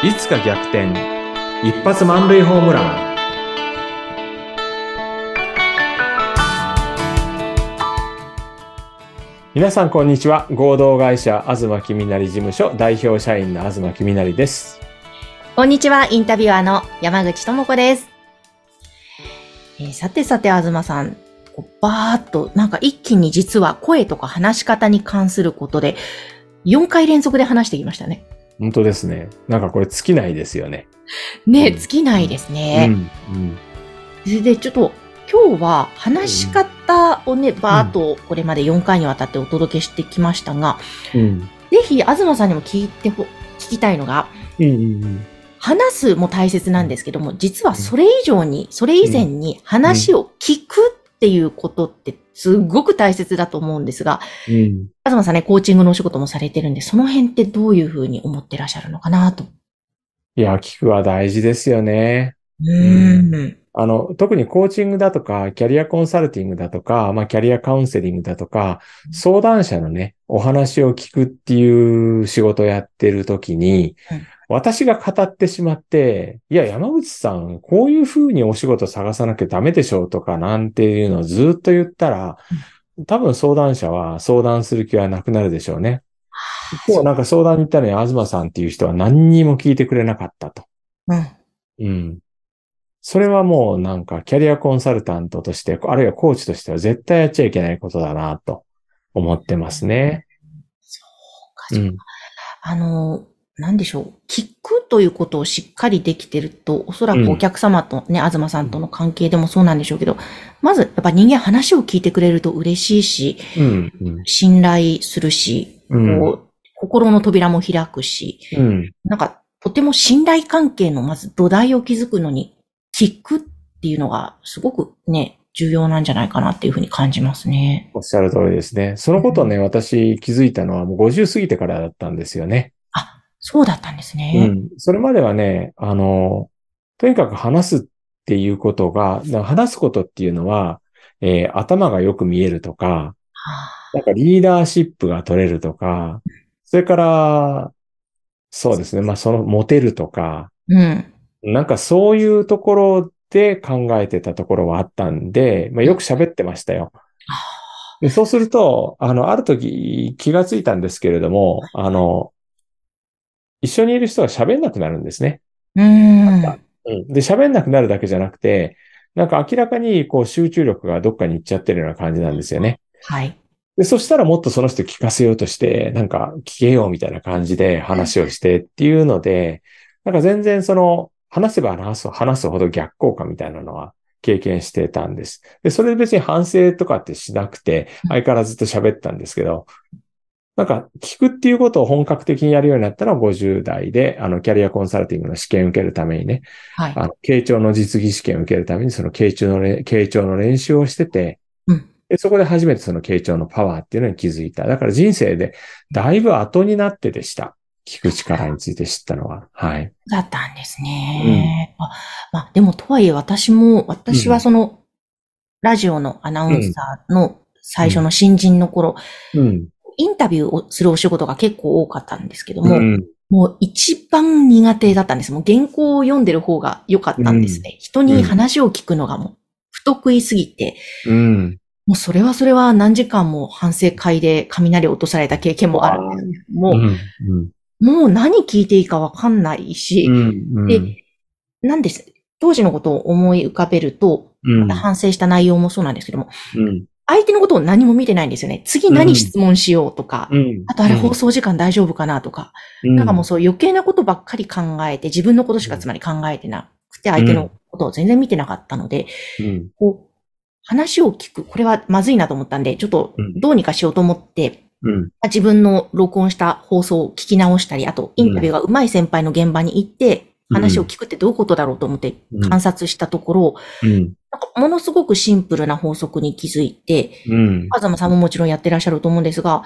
いつか逆転。一発満塁ホームラン。皆さんこんにちは。合同会社東きみなり事務所代表社員の東きみなりです。こんにちは、インタビュアーの山口智子です。えーさてさて、東さん、こうバーっと、なんか一気に実は声とか話し方に関することで、4回連続で話してきましたね。本当ですね。なんかこれ尽きないですよね。ね、うん。尽きないですうね。んうん。それで、ちょっと、今日は話し方をね、バーっとこれまで4回にわたってお届けしてきましたが、うん。ぜひ、東さんにも聞いてほ、聞きたいのが、うんうん話すも大切なんですけども、実はそれ以上に、それ以前に話を聞くっていうことってすっごく大切だと思うんですが、うん東さんね、コーチングのお仕事もされてるんで、その辺ってどういうふうに思ってらっしゃるのかなと。いや聞くは大事ですよねうーん。あの、特にコーチングだとか、キャリアコンサルティングだとか、まあ、キャリアカウンセリングだとか、相談者のね、お話を聞くっていう仕事をやってるときにうん、私が語ってしまって、いや、山口さん、こういうふうにお仕事探さなきゃダメでしょうとかなんていうのをずっと言ったら、多分相談者は相談する気はなくなるでしょうね。今日なんか相談に行ったのに、東さんっていう人は何にも聞いてくれなかったと。うん。うん。それはもうなんかキャリアコンサルタントとして、あるいはコーチとしては絶対やっちゃいけないことだなと思ってますね。そうか、そうか。あの、なんでしょう。聞くということをしっかりできてると、おそらくお客様とね、東さんとの関係でもそうなんでしょうけど、まず、やっぱ人間話を聞いてくれると嬉しいし、うん。うん。信頼するし、うんこう心の扉も開くし、うん。なんか、とても信頼関係のまず土台を築くのに、聞くっていうのがすごくね、重要なんじゃないかなっていうふうに感じますね。おっしゃる通りですね。そのことをね、私気づいたのはもう50過ぎてからだったんですよね。あ、そうだったんですうね。ん。それまではね、あの、とにかく話すっていうことが、話すことっていうのは、えー頭がよく見えるとか、はなんかリーダーシップが取れるとか、それから、そうですね。まあそのモテるとか、あうん。なんかそういうところで考えてたところはあったんで、まあよく喋ってましたよ。でそうすると、あの、ある時気がついたんですけれども、あの、一緒にいる人が喋んなくなるんですね。うん。で、喋んなくなるだけじゃなくて、なんか明らかにこう集中力がどっかに行っちゃってるような感じなんですよね。はい。で、そしたらもっとその人聞かせようとして、なんか聞けようみたいな感じで話をしてっていうので、なんか全然その話せば話す、話すほど逆効果みたいなのは経験してたんです。で、それで別に反省とかってしなくて、相変わらずずっと喋ったんですけど、なんか聞くっていうことを本格的にやるようになったのは50代で、あの、キャリアコンサルティングの試験を受けるためにね、はい。あの、傾聴の実技試験を受けるためにその傾聴のれ、傾聴の練習をしてて、うんで、そこで初めてその傾聴のパワーっていうのに気づいた。だから人生でだいぶ後になってでした。聞く力について知ったのは。はい。だったんですね。あまあ、でもとはいえ私も、私はその、ラジオのアナウンサーの最初の新人の頃、うん。インタビューをするお仕事が結構多かったんですけども、うん。もう一番苦手だったんです。もう原稿を読んでる方が良かったんですね。人に話を聞くのがもう不得意すぎて、うん。もうそれはそれは何時間も反省会で雷を落とされた経験もあるんですけども、うん。もう何聞いていいかわかんないし、うん。でなんです。当時のことを思い浮かべると、うん。反省した内容もそうなんですけども、うん。相手のことを何も見てないんですよね。次何質問しようとか、うん。あとあれ放送時間大丈夫かなとか、なんかもうそう余計なことばっかり考えて、自分のことしかつまり考えてなくて、相手のことを全然見てなかったので、うん。こう、話を聞く、これはまずいなと思ったんで、ちょっとうんどうにかしようと思って、うん。自分の録音した放送を聞き直したり、あとインタビューが上手い先輩の現場に行って、話を聞くってどういうことだろうと思ってうん観察したところ、うん。なんかものすごくシンプルな法則に気づいて、うん。あざまさんももちろんやってらっしゃると思うんですが、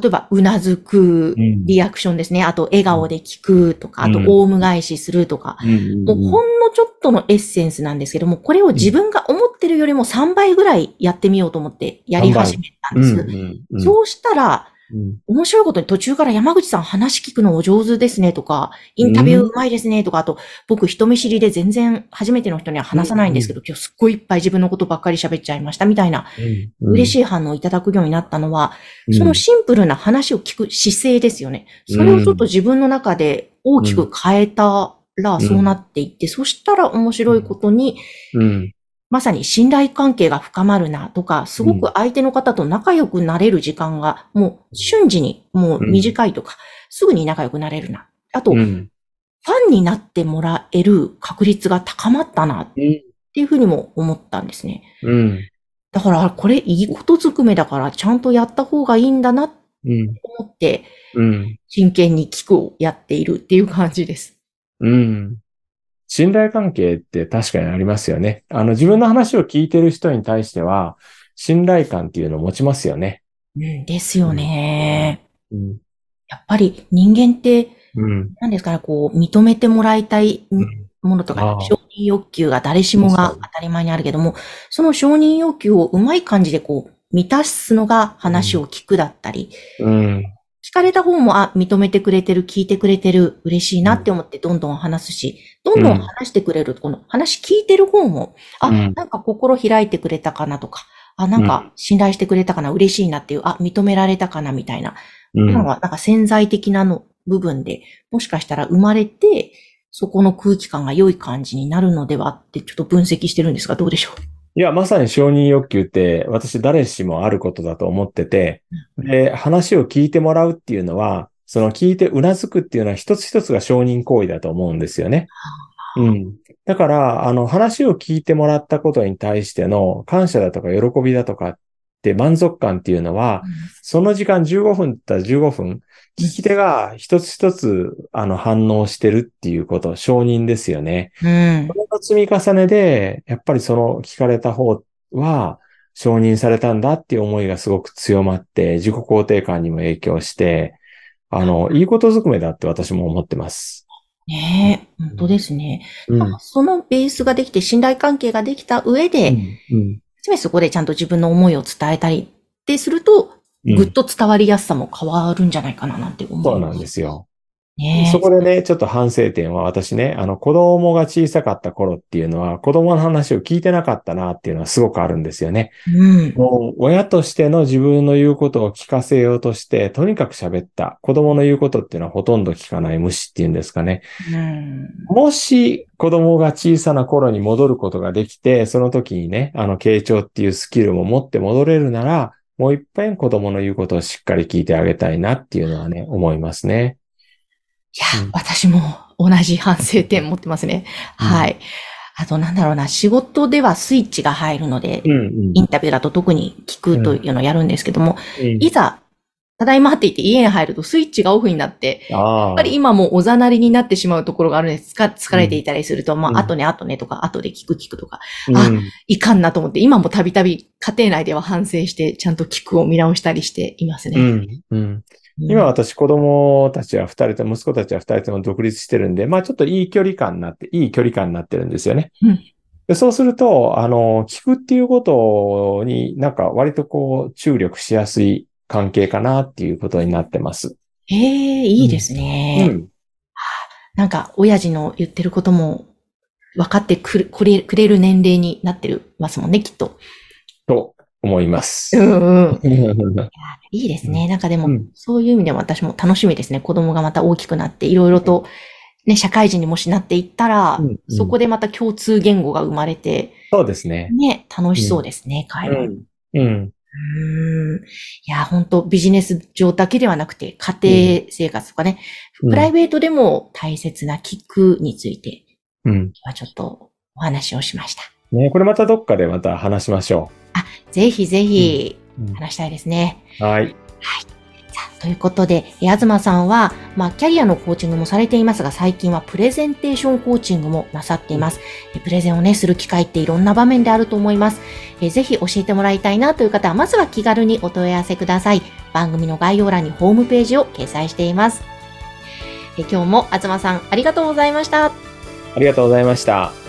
例えば、うなずく、うんリアクションですね。あと、笑顔で聞くとか、あとうん、オウム返しするとか、うん。もうほんのちょっとのエッセンスなんですけども、これを自分が思ってるよりも3倍ぐらいやってみようと思ってやり始めたんです。そうしたら、うん。面白いことに途中から山口さん話聞くのお上手ですねとか、インタビューうまいですねとか、あと僕人見知りで全然初めての人には話さないんですけど、今日すっごいいっぱい自分のことばっかり喋っちゃいましたみたいな嬉しい。い反応をいただくようになったのは、うんそのシンプルな話を聞く姿勢ですよね。それをちょっと自分の中で大きく変えたらそうなっていって、そしたら面白いことに、うん。まさに信頼関係が深まるなとか、すごく相手の方と仲良くなれる時間がもう瞬時にもう短いとか、すぐに仲良くなれるな。あと、ファうん。ンになってもらえる確率が高まったなっていうふうにも思ったんですね。うん。だから、これいいことずくめだから、ちゃんとやった方がいいんだなとうん。思って、うん。真剣に聞くをやっているっていう感じです。うん。信頼関係って確かにありますよね。あの、自分の話を聞いてる人に対しては、信頼感っていうのを持ちますよね。うん、ですよね。うん。やっぱり人間って、うん。何ですかね、こう、認めてもらいたいうんものとか承認欲求が誰しもが当たり前にあるけども、その承認欲求をうまい感じでこう、満たすのが話を聞くだったり、うん。聞かれた方も、あ、認めてくれてる、聞いてくれてる、嬉しいなって思ってどんどん話すし、どんどん話してくれると、この話聞いてる方も、あ、うん。なんか心開いてくれたかなとか、あ、なんか信頼してくれたかな、嬉しいなっていう、あ、認められたかなみたいな、うん。なんかなんか潜在的なの部分で、もしかしたら生まれて、そこの空気感が良い感じになるのではってちょっと分析してるんですが、どうでしょう？いや、まさに承認欲求って私誰しもあることだと思ってて、で、話を聞いてもらうっていうのは、その聞いて頷くっていうのは一つ一つが承認行為だと思うんですよね。うん。だから、あの、話を聞いてもらったことに対しての感謝だとか喜びだとかって満足感っていうのは、その時間15分だったら15分、聞き手が一つ一つ、あの、反応してるっていうこと、承認ですよね。うんこ。れの積み重ねで、やっぱりその聞かれた方は承認されたんだっていう思いがすごく強まって、自己肯定感にも影響して、あの、いいことずくめだって私も思ってます。ねえ、本当ですね。うん。そのベースができて、信頼関係ができた上で、うん。つまりそこでちゃんと自分の思いを伝えたりってすると、ぐっと伝わりやすさも変わるんじゃないかななんて思う。そうなんですよ。そこでね、ちょっと反省点は私ね、あの子供が小さかった頃っていうのは子供の話を聞いてなかったなっていうのはすごくあるんですよね。うん。もう親としての自分の言うことを聞かせようとして、とにかく喋った。子供の言うことっていうのはほとんど聞かない無視っていうんですかね。うん。もし子供が小さな頃に戻ることができて、その時にね、あの、傾聴っていうスキルも持って戻れるなら、もう一遍子供の言うことをしっかり聞いてあげたいなっていうのはね、思いますね。いや、うん。私も同じ反省点持ってますね。うん。はい。あとなんだろうな、仕事ではスイッチが入るので、うん、うん。インタビューだと特に聞くというのをやるんですけども、うん。いざ、ただいまって言って家に入るとスイッチがオフになって、ああやっぱり今もうおざなりになってしまうところがあるんです。疲疲れていたりすると、まうん。あ、後ね、後ねとか、後で聞く聞くとか、うん。あいかんなと思って、今もたびたび家庭内では反省して、ちゃんと聞くを見直したりしていますね。うん、うん。うん今私子供たちは二人とも、息子たちは二人とも独立してるんで、まあちょっといい距離感になって、いい距離感になってるんですよね。そうすると、あの、聞くっていうことになんか割とこう注力しやすい関係かなっていうことになってます。ええいいですうね。ん。なんか、親父の言ってることも分かってくれくれる年齢になってるますもんね、きっと。と思います。んうん。ういいですね。なんかでも、うんそういう意味でも私も楽しみですね。子供がまた大きくなって、いろいろと、ね、社会人にもしなっていったら、うんうんそこでまた共通言語が生まれて、そうですね。ね、楽しそうですね、会話。うん。うん。うーんいや、本当ビジネス上だけではなくて、家庭生活とかね、うんプライベートでも大切な聞くについて、うん。今日はちょっとお話をしました。ね、これまたどっかでまた話しましょぜひぜひう。うん話したいですね。はい。さあ、ということで、え東さんは、まあ、キャリアのコーチングもされていますが、最近はプレゼンテーションコーチングもなさっています。えプレゼンをね、する機会っていろんな場面であると思います。えぜひ教えてもらいたいなという方は、まずは気軽にお問い合わせください。番組の概要欄にホームページを掲載しています。え今日も東さん、ありがとうございました。ありがとうございました。